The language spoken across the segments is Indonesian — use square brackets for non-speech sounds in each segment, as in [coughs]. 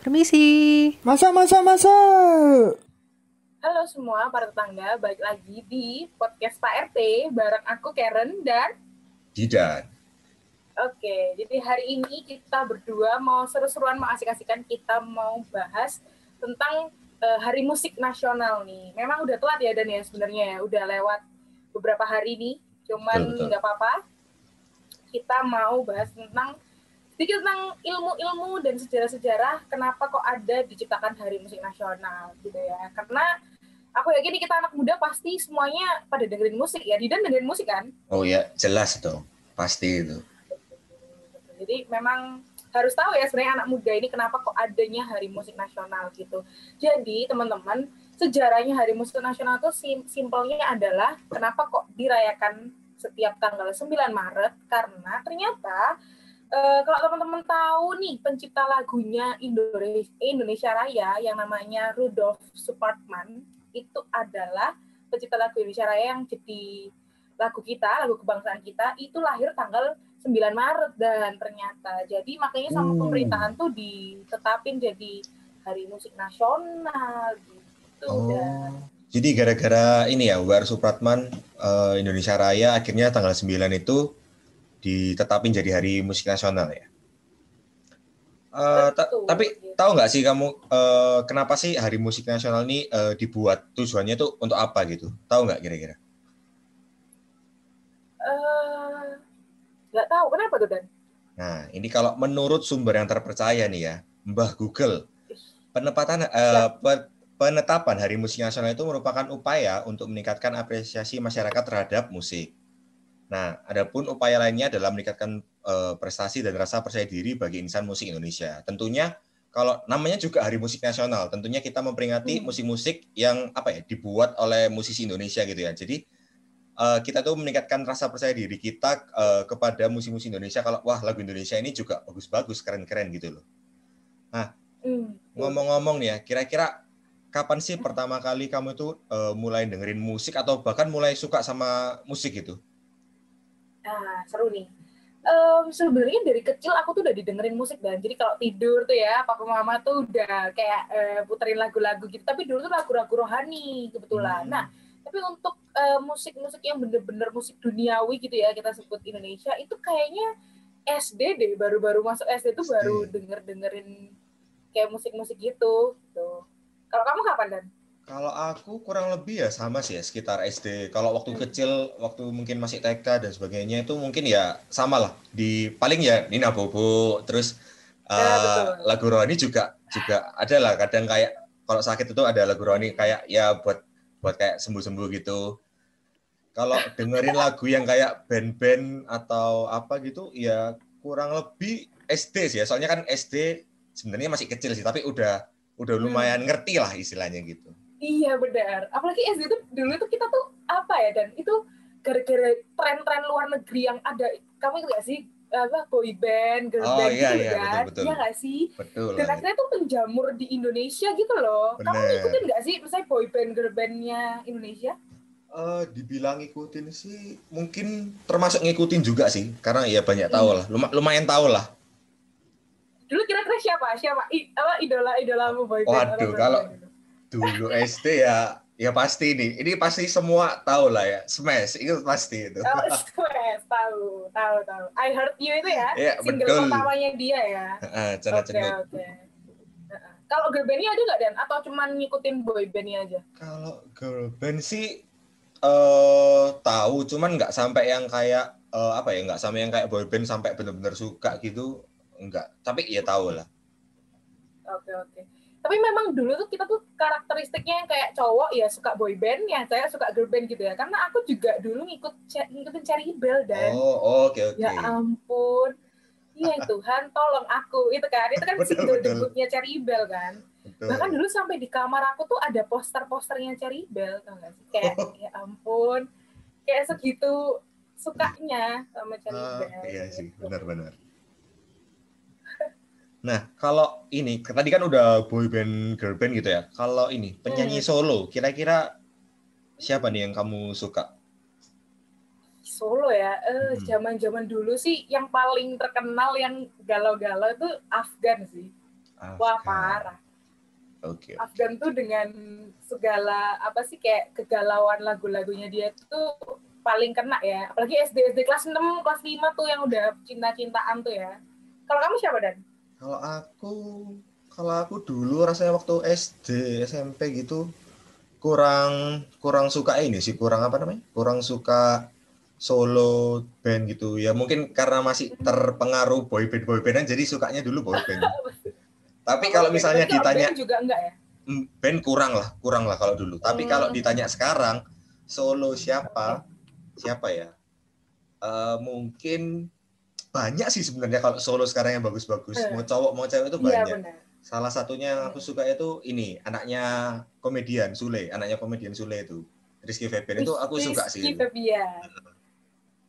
Permisi. Masa, masa, masa. Halo semua para tetangga, balik lagi di podcast Pak RT bareng aku Karen dan Jidan. Oke, jadi hari ini kita berdua mau seru-seruan mau asik-asikan kita mau bahas tentang uh, Hari Musik Nasional nih. Memang udah telat ya Dan ya sebenarnya ya, udah lewat beberapa hari nih. Cuman nggak apa-apa. Kita mau bahas tentang sedikit tentang ilmu-ilmu dan sejarah-sejarah kenapa kok ada diciptakan Hari Musik Nasional gitu ya. Karena aku yakin kita anak muda pasti semuanya pada dengerin musik ya. Didan dengerin musik kan? Oh ya, jelas itu. Pasti itu. Jadi memang harus tahu ya sebenarnya anak muda ini kenapa kok adanya Hari Musik Nasional gitu. Jadi teman-teman, sejarahnya Hari Musik Nasional itu sim simpelnya adalah kenapa kok dirayakan setiap tanggal 9 Maret karena ternyata Uh, kalau teman-teman tahu nih pencipta lagunya Indonesia, Indonesia Raya yang namanya Rudolf Supratman itu adalah pencipta lagu Indonesia Raya yang jadi lagu kita, lagu kebangsaan kita itu lahir tanggal 9 Maret dan ternyata jadi makanya sama hmm. pemerintahan tuh ditetapin jadi Hari Musik Nasional gitu oh. dan jadi gara-gara ini ya War Supratman uh, Indonesia Raya akhirnya tanggal 9 itu ditetapin jadi hari musik nasional ya. Uh, tapi tahu nggak sih kamu uh, kenapa sih hari musik nasional ini uh, dibuat tujuannya tuh untuk apa gitu? Tahu nggak kira-kira? Nggak uh, tahu kenapa tuh Dan? Nah ini kalau menurut sumber yang terpercaya nih ya, Mbah Google, penempatan uh, penetapan Hari Musik Nasional itu merupakan upaya untuk meningkatkan apresiasi masyarakat terhadap musik. Nah, adapun upaya lainnya adalah meningkatkan uh, prestasi dan rasa percaya diri bagi insan musik Indonesia. Tentunya kalau namanya juga Hari Musik Nasional, tentunya kita memperingati hmm. musik-musik yang apa ya dibuat oleh musisi Indonesia gitu ya. Jadi uh, kita tuh meningkatkan rasa percaya diri kita uh, kepada musisi-musisi Indonesia kalau wah lagu Indonesia ini juga bagus-bagus, keren-keren gitu loh. Nah, hmm. ngomong-ngomong nih ya, kira-kira kapan sih pertama kali kamu itu uh, mulai dengerin musik atau bahkan mulai suka sama musik gitu? Nah, seru nih. Um, sebenarnya dari kecil aku tuh udah didengerin musik dan jadi kalau tidur tuh ya papa mama tuh udah kayak uh, puterin lagu-lagu gitu tapi dulu tuh lagu-lagu rohani kebetulan. Hmm. Nah tapi untuk uh, musik-musik yang bener-bener musik duniawi gitu ya kita sebut Indonesia itu kayaknya SD deh baru-baru masuk SD tuh baru denger-dengerin kayak musik-musik gitu. Tuh. Kalau kamu kapan dan? Kalau aku kurang lebih ya sama sih ya sekitar SD. Kalau waktu hmm. kecil, waktu mungkin masih TK dan sebagainya itu mungkin ya sama lah. Di paling ya Nina Bobo, terus uh, ya, lagu rohani juga juga ada lah. Kadang kayak kalau sakit itu ada lagu rohani kayak ya buat buat kayak sembuh-sembuh gitu. Kalau dengerin lagu yang kayak band-band atau apa gitu, ya kurang lebih SD sih ya. Soalnya kan SD sebenarnya masih kecil sih, tapi udah udah hmm. lumayan ngerti lah istilahnya gitu. Iya benar. Apalagi SD itu dulu itu kita tuh apa ya dan itu gara-gara tren-tren luar negeri yang ada. Kamu itu gak sih apa boy band, girl oh, band iya, gitu iya, kan? Betul, betul. Iya gak sih? Betul. Dan akhirnya tuh menjamur di Indonesia gitu loh. Bener. Kamu ngikutin gak sih misalnya boy band, girl bandnya Indonesia? Uh, dibilang ngikutin sih mungkin termasuk ngikutin juga sih karena ya banyak tahu lah Lum lumayan tahu lah dulu kira-kira siapa siapa I, apa idola idolamu boy band waduh kalau gitu? Dulu SD ya ya pasti ini. Ini pasti semua tahu lah ya. Smash itu pasti itu. Oh, [laughs] smash tahu tahu tahu. I heard you itu ya, ya single betul. pertamanya dia ya. Oke oke. Okay. kalau girl bandnya ada nggak Dan? Atau cuma ngikutin boy bandnya aja? Kalau girl band sih uh, tahu. Cuman nggak sampai yang kayak uh, apa ya nggak sampai yang kayak boy band sampai benar-benar suka gitu enggak tapi ya tahu lah oke okay, oke okay tapi memang dulu tuh kita tuh karakteristiknya yang kayak cowok ya suka boy band ya saya suka girl band gitu ya. Karena aku juga dulu ngikut ngikutin Cherry Bell dan. Oh oke okay, oke. Okay. ya ampun. Iya [laughs] Tuhan tolong aku. Itu kan itu kan single debutnya Cherry Bell kan. Betul. bahkan dulu sampai di kamar aku tuh ada poster-posternya Cherry Bell tau gak sih? Kayak oh. ya ampun. Kayak segitu sukanya sama Cherry uh, Bell iya sih benar-benar Nah, kalau ini tadi kan udah boy band, girl band gitu ya. Kalau ini penyanyi hmm. solo, kira-kira siapa nih yang kamu suka? Solo ya, eh hmm. zaman-zaman dulu sih yang paling terkenal yang galau-galau itu Afgan sih. Wah Afgan. parah. Oke. Afgan tuh dengan segala apa sih kayak kegalauan lagu-lagunya dia tuh paling kena ya. Apalagi SD SD kelas 6, kelas 5 tuh yang udah cinta-cintaan tuh ya. Kalau kamu siapa Dan? Kalau aku kalau aku dulu rasanya waktu SD, SMP gitu kurang kurang suka ini sih, kurang apa namanya? Kurang suka solo band gitu. Ya mungkin karena masih terpengaruh boyband boybandan jadi sukanya dulu boyband. [laughs] Tapi kalau misalnya ditanya band juga enggak ya? mm, band kurang lah, kurang lah kalau dulu. Tapi Hmm. kalau ditanya sekarang solo siapa? Siapa ya? Eh, mungkin banyak sih sebenarnya kalau solo sekarang yang bagus-bagus. Eh. Mau cowok mau cewek itu Iya banyak. benar. Salah satunya yang aku suka itu ini anaknya komedian Sule, anaknya komedian Sule itu. Rizky Febian itu aku suka Rizky sih. Febian.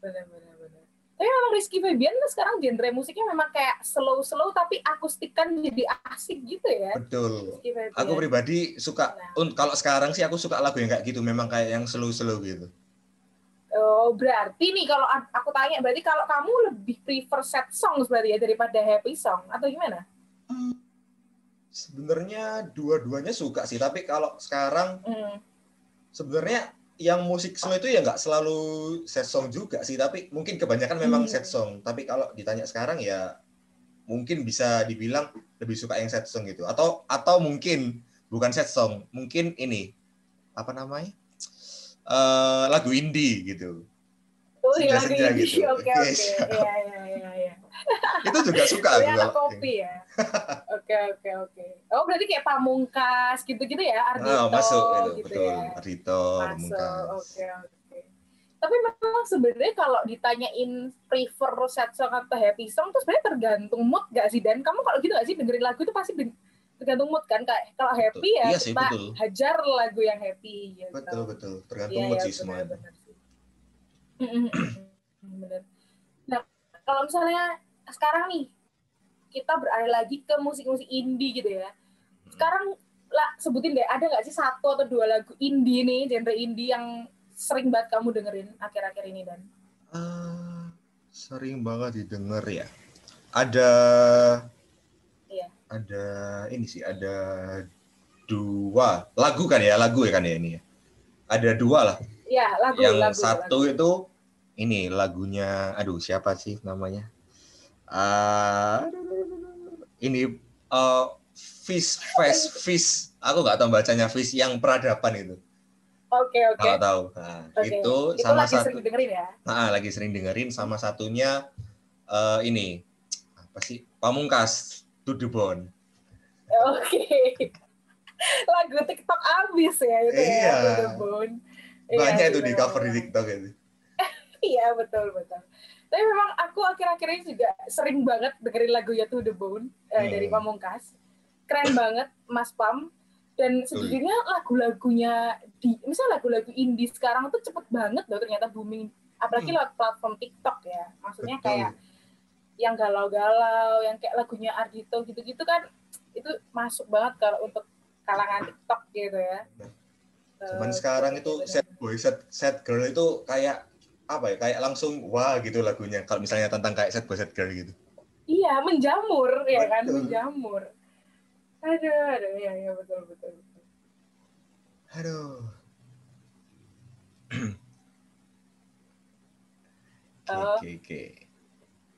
Benar benar benar. Tapi memang Rizky Febian tuh sekarang genre musiknya memang kayak slow-slow tapi akustikan jadi asik gitu ya. Betul. Rizky Febian. Aku pribadi suka Nah. un- kalau sekarang sih aku suka lagu yang kayak gitu, memang kayak yang slow-slow gitu. Oh, berarti nih kalau aku tanya, berarti kalau kamu lebih prefer sad songs berarti ya daripada happy song atau gimana? Sebenarnya dua-duanya suka sih, tapi kalau sekarang Hmm. sebenarnya yang musik slow itu ya nggak selalu sad song juga sih, tapi mungkin kebanyakan memang Hmm. sad song. Tapi kalau ditanya sekarang ya mungkin bisa dibilang lebih suka yang sad song gitu. Atau atau mungkin bukan sad song, mungkin ini apa namanya? Eh, lagu indie gitu. Oh, iya, lagu indie. gitu. Oke, Oke, oke. siap. Iya, iya, iya, iya. [laughs] Itu juga suka aku kalau- kopi ya. Oke, oke, oke. Oh, berarti kayak pamungkas gitu-gitu ya, Ardito Ah, masuk itu, gitu betul. ya. Ardito, Masuk. Mungkas. Oke, oke. Tapi memang sebenarnya kalau ditanyain prefer sad song atau happy song tuh sebenarnya tergantung mood gak sih? Dan kamu kalau gitu gak sih dengerin lagu itu pasti tergantung mood kan? Kayak kalau happy ya Iya sih, kita betul. hajar lagu yang happy gitu. Betul, betul. Tergantung Iya, mood iya, sih semua. benar, benar sih. Benar. Nah, kalau misalnya sekarang nih kita beralih lagi ke musik-musik indie gitu ya. Sekarang lah sebutin deh ada nggak sih satu atau dua lagu indie nih genre indie yang sering banget kamu dengerin akhir-akhir ini dan Ah, sering banget didengar ya. Ada. Ada ini sih, ada dua lagu kan ya, lagu ya kan ya ini ya. Ada dua lah. ya lagu Yang lagu satu lagu. itu ini lagunya, aduh siapa sih namanya? Ah, ini eh Fish Fest Fish. Aku nggak tahu bacanya Fish yang peradaban itu. Oke oke. Kalau tahu. Nah, Oke. itu sama lagi satu sering dengerin ya. Nah, lagi sering dengerin sama satunya eh, ini apa sih? Pamungkas To The Bone. Oke. [laughs] lagu TikTok abis ya itu Iya. ya. To the Bone. Iya, Banyak itu di cover di. TikTok itu. [laughs] Iya betul betul. Tapi memang aku akhir-akhir ini juga sering banget dengerin lagunya To The Bone eh, Hmm. dari Pamungkas. Keren banget Mas Pam. Dan sejujurnya lagu-lagunya di misalnya lagu-lagu indie sekarang tuh cepet banget loh ternyata booming. Apalagi Hmm. lewat platform TikTok ya. Maksudnya Betul. kayak yang galau-galau, yang kayak lagunya Ardito gitu-gitu kan itu masuk banget kalau untuk kalangan TikTok gitu ya. Cuman Eh, sekarang itu bener-bener. sad boy, sad, sad girl itu kayak apa ya? Kayak langsung wah gitu lagunya. Kalau misalnya tentang kayak sad boy, sad girl gitu. Iya, menjamur ya kan, Betul. menjamur. Aduh, aduh, ya, ya betul, betul, betul. Aduh. Oke, oke.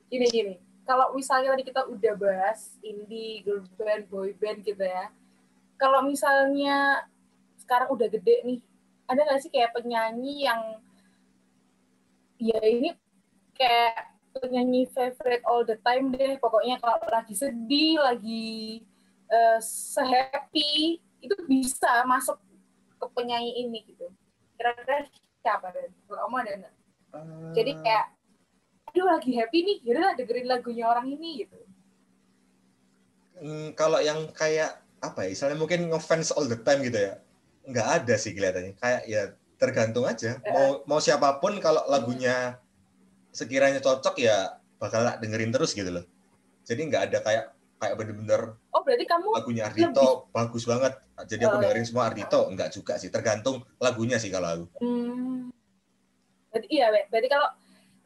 Gini, gini. Kalau misalnya tadi kita udah bahas indie, girl band, boy band gitu ya. Kalau misalnya sekarang udah gede nih, ada nggak sih kayak penyanyi yang ya ini kayak penyanyi favorite all the time deh. Pokoknya kalau lagi sedih, lagi eh, sehappy, itu bisa masuk ke penyanyi ini gitu. Kira-kira siapa deh? Kalau kamu ada nggak? Jadi Ah. kayak, aduh lagi happy nih, yaudah dengerin lagunya orang ini gitu. Hmm, kalau yang kayak apa ya, misalnya mungkin ngefans all the time gitu ya, nggak ada sih kelihatannya. Kayak ya tergantung aja. Eh. Mau mau siapa pun kalau lagunya sekiranya cocok ya bakal dengerin terus gitu loh. Jadi nggak ada kayak kayak bener-bener Oh berarti kamu, lagunya Ardito bagus banget. Jadi aku Oh, dengerin semua Ardito, enggak juga sih. Tergantung lagunya sih kalau aku. hmm, berarti iya, Be. berarti kalau,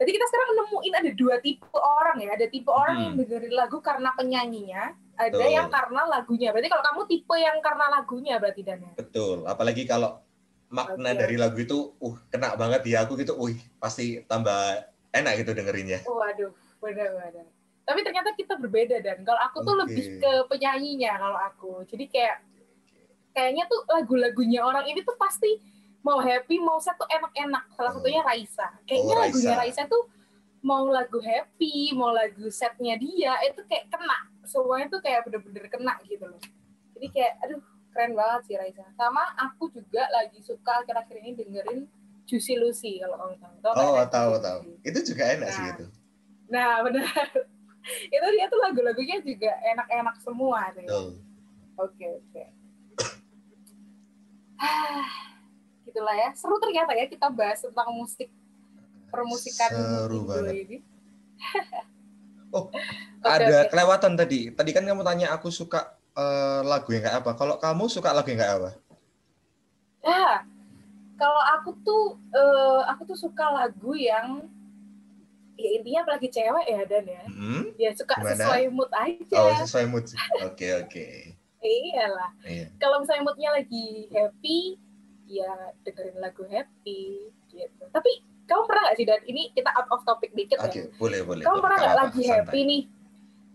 berarti kita sekarang nemuin ada dua tipe orang ya. Ada tipe orang Hmm. yang dengerin lagu karena penyanyinya, ada Betul. yang karena lagunya. Berarti kalau kamu tipe yang karena lagunya berarti Dan ya? Betul. Apalagi kalau makna Oke. dari lagu itu, uh, kena banget di aku gitu, uh, pasti tambah enak gitu dengerinnya. Waduh, benar-benar. Tapi ternyata kita berbeda dan kalau aku tuh lebih ke penyanyinya kalau aku. Jadi kayak kayaknya tuh lagu-lagunya orang ini tuh pasti mau happy, mau sad tuh enak-enak. Salah Oh. satunya Raisa. Kayaknya Oh, lagunya Raisa. Raisa tuh mau lagu happy, mau lagu sadnya dia itu kayak kena. Semuanya tuh kayak bener-bener kena gitu loh. Jadi kayak aduh keren banget sih Raisa. Sama aku juga lagi suka akhir-akhir ini dengerin Juicy Lucy kalau kamu tahu. Nggak, Oh, Dan? tahu tahu. Itu juga enak sih Nah. itu. Nah, benar. [laughs] itu dia tuh lagu-lagunya juga enak-enak semua. Betul. Oke, oke. [clears throat] Ah, gitulah ya. Seru ternyata ya kita bahas tentang musik permusikan Seru banget. ini. [laughs] Oh, Oke, Ada oke. kelewatan tadi. Tadi kan kamu tanya aku suka eh, lagu yang kayak apa. Kalau kamu suka lagu yang kayak apa? Nah, kalau aku tuh eh, aku tuh suka lagu yang ya intinya apalagi cewek ya Dan ya. Hmm? Ya suka Gimana? sesuai mood aja. Oh, sesuai mood. Oke, oke. [laughs] Iyalah. Iya. kalau misalnya moodnya lagi happy ya dengerin lagu happy gitu tapi kamu pernah nggak sih dan ini kita out of topic dikit Oke, ya boleh, boleh. kamu boleh. pernah nggak Nggak lagi apa-apa, happy nih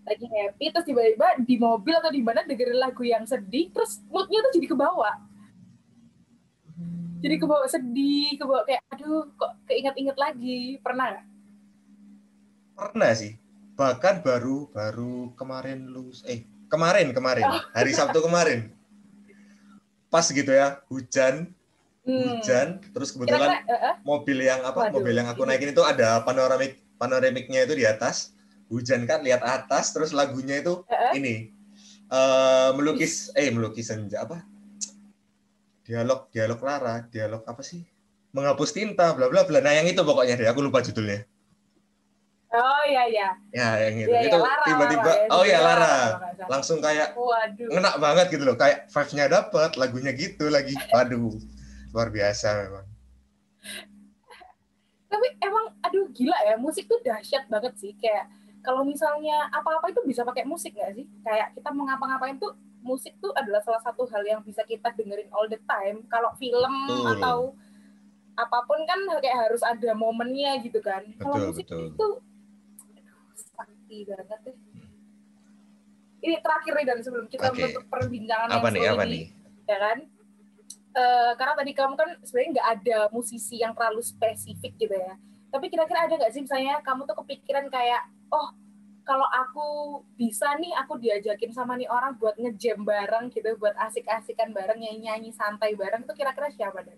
lagi happy terus tiba-tiba di mobil atau di mana dengerin lagu yang sedih terus moodnya tuh jadi kebawa santai. jadi kebawa sedih kebawa kayak aduh kok keinget-inget lagi pernah nggak Pernah sih. Bahkan baru baru kemarin lu eh kemarin kemarin Oh. hari Sabtu kemarin. Pas gitu ya, hujan, Hmm. hujan, terus kebetulan eh, eh, mobil yang apa? Waduh, mobil yang aku naikin itu ada panoramik panoramiknya itu di atas. Hujan kan lihat atas terus lagunya itu eh, eh. ini eh melukis eh melukis senja apa? Dialog dialog Lara, dialog apa sih? Menghapus tinta bla bla bla. Nah, yang itu pokoknya deh, aku lupa judulnya. oh iya iya Ya, yang itu. Iya, iya, itu tiba-tiba ya. oh ya Lara, Lara. Langsung kayak waduh ngena banget gitu loh, kayak vibe-nya dapet, lagunya gitu lagi. Waduh. Luar biasa memang. tapi emang aduh gila ya musik tuh dahsyat banget sih kayak kalau misalnya apa-apa itu bisa pakai musik nggak sih kayak kita mau ngapa-ngapain tuh musik tuh adalah salah satu hal yang bisa kita dengerin all the time kalau film Betul. atau apa pun kan kayak harus ada momennya gitu kan kalau musik betul. itu sakti banget deh ini terakhir nih dan sebelum kita Oke. menutup perbincangan Apa yang nih? Apa ini, nih? ya kan Eh, karena tadi kamu kan sebenarnya nggak ada musisi yang terlalu spesifik gitu ya. Tapi kira-kira ada nggak sih misalnya kamu tuh kepikiran kayak oh kalau aku bisa nih aku diajakin sama nih orang buat ngejam bareng gitu buat asik-asikan bareng nyanyi-nyanyi santai bareng itu kira-kira siapa dan?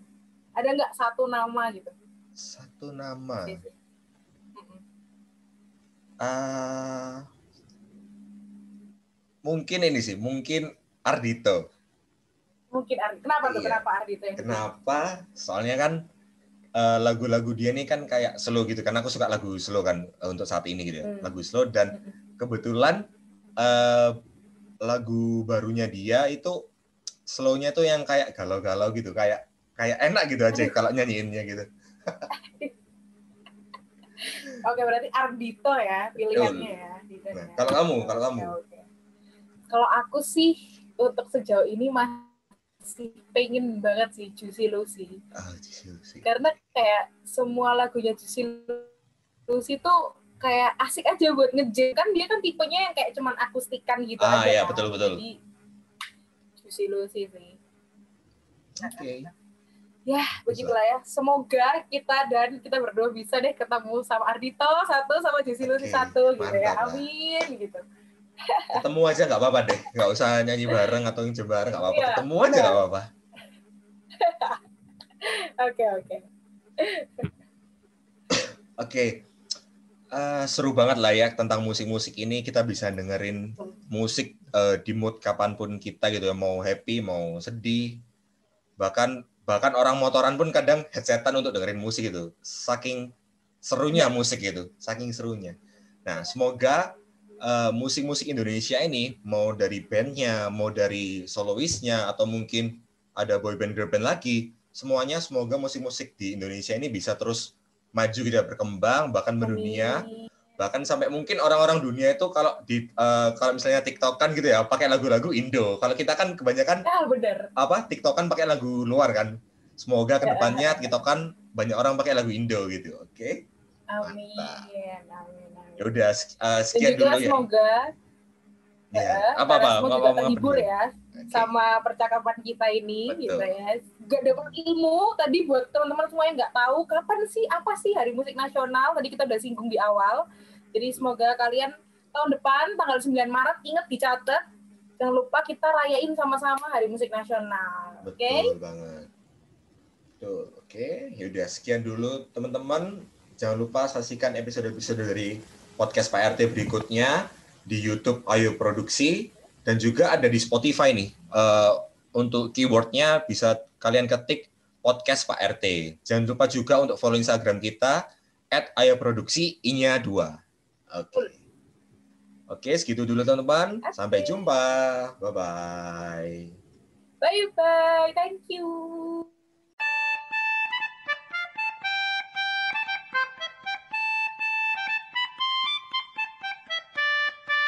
Ada nggak satu nama gitu? Satu nama. Ah, mungkin ini sih, mungkin Ardito. Mungkin Ardi kenapa tuh Iya. kenapa Ardi itu yang Kenapa? Soalnya kan eh, lagu-lagu dia nih kan kayak slow gitu. Karena aku suka lagu slow kan eh, untuk saat ini gitu ya. Hmm. Lagu slow dan Mm-mm. kebetulan eh, lagu barunya dia itu slownya tuh yang kayak galau-galau gitu, kayak kayak enak gitu aja kalau nyanyiinnya gitu. [laughs] oke berarti Ardito ya pilihannya ya Dito Nah, ya. kalau kamu, kalau kamu, Oke, oke. Kalau aku sih untuk sejauh ini masih pengen banget sih Juicy Lucy. ah, sih, sih. Karena kayak semua lagunya Juicy Lucy tuh kayak asik aja buat ngejam. Kan dia kan tipenya yang kayak cuman akustikan gitu Ah, aja. iya, kan. betul, betul. Jadi Juicy Lucy sih. Oke. Ya, begitulah ya. Semoga kita dan kita berdua bisa deh ketemu sama Ardito satu sama Juicy Lucy Oke, satu gitu ya. mantap lah. Amin gitu. Ketemu aja nggak apa-apa deh, nggak usah nyanyi bareng atau nge bareng nggak apa-apa. Iya, Ketemu aja nggak apa-apa. [laughs] Oke, oke. [coughs] Oke, Eh, seru banget lah ya tentang musik-musik ini. Kita bisa dengerin musik eh, di mood kapan pun kita gitu ya. Mau happy mau sedih. Bahkan bahkan orang motoran pun kadang headsetan untuk dengerin musik gitu. Saking serunya musik gitu. Saking serunya. Nah semoga eh, musik-musik Indonesia ini mau dari bandnya mau dari soloistnya atau mungkin ada boyband girl band lagi semuanya semoga musik-musik di Indonesia ini bisa terus maju tidak berkembang bahkan mendunia bahkan sampai mungkin orang-orang dunia itu kalau di uh, kalau misalnya tiktokan gitu ya pakai lagu-lagu Indo kalau kita kan kebanyakan ya, bener. apa tiktokan pakai lagu luar kan semoga ke depannya ya. tiktokan banyak orang pakai lagu Indo gitu oke okay? amin amin, amin. Ya udah uh, sekian dulu ya semoga Ya, apa apa semoga apa, terhibur ya okay. sama percakapan kita ini Betul. gitu ya. Gak dapat ilmu tadi buat teman-teman semua yang nggak tahu kapan sih apa sih Hari Musik Nasional tadi kita udah singgung di awal. Jadi semoga kalian tahun depan tanggal 9 Maret ingat dicatat. Jangan lupa kita rayain sama-sama Hari Musik Nasional. Oke? Okay? Betul banget. Oke. Okay. Yaudah sekian dulu teman-teman. Jangan lupa saksikan episode-episode dari podcast Pak RT berikutnya di YouTube Ayo Produksi dan juga ada di Spotify nih. Uh, untuk keywordnya bisa kalian ketik podcast Pak RT. Jangan lupa juga untuk follow Instagram kita at Ayo Produksi Inya 2. Oke. Okay. Oke, segitu dulu teman-teman. Okay. Sampai jumpa. Bye-bye. Bye-bye. Thank you.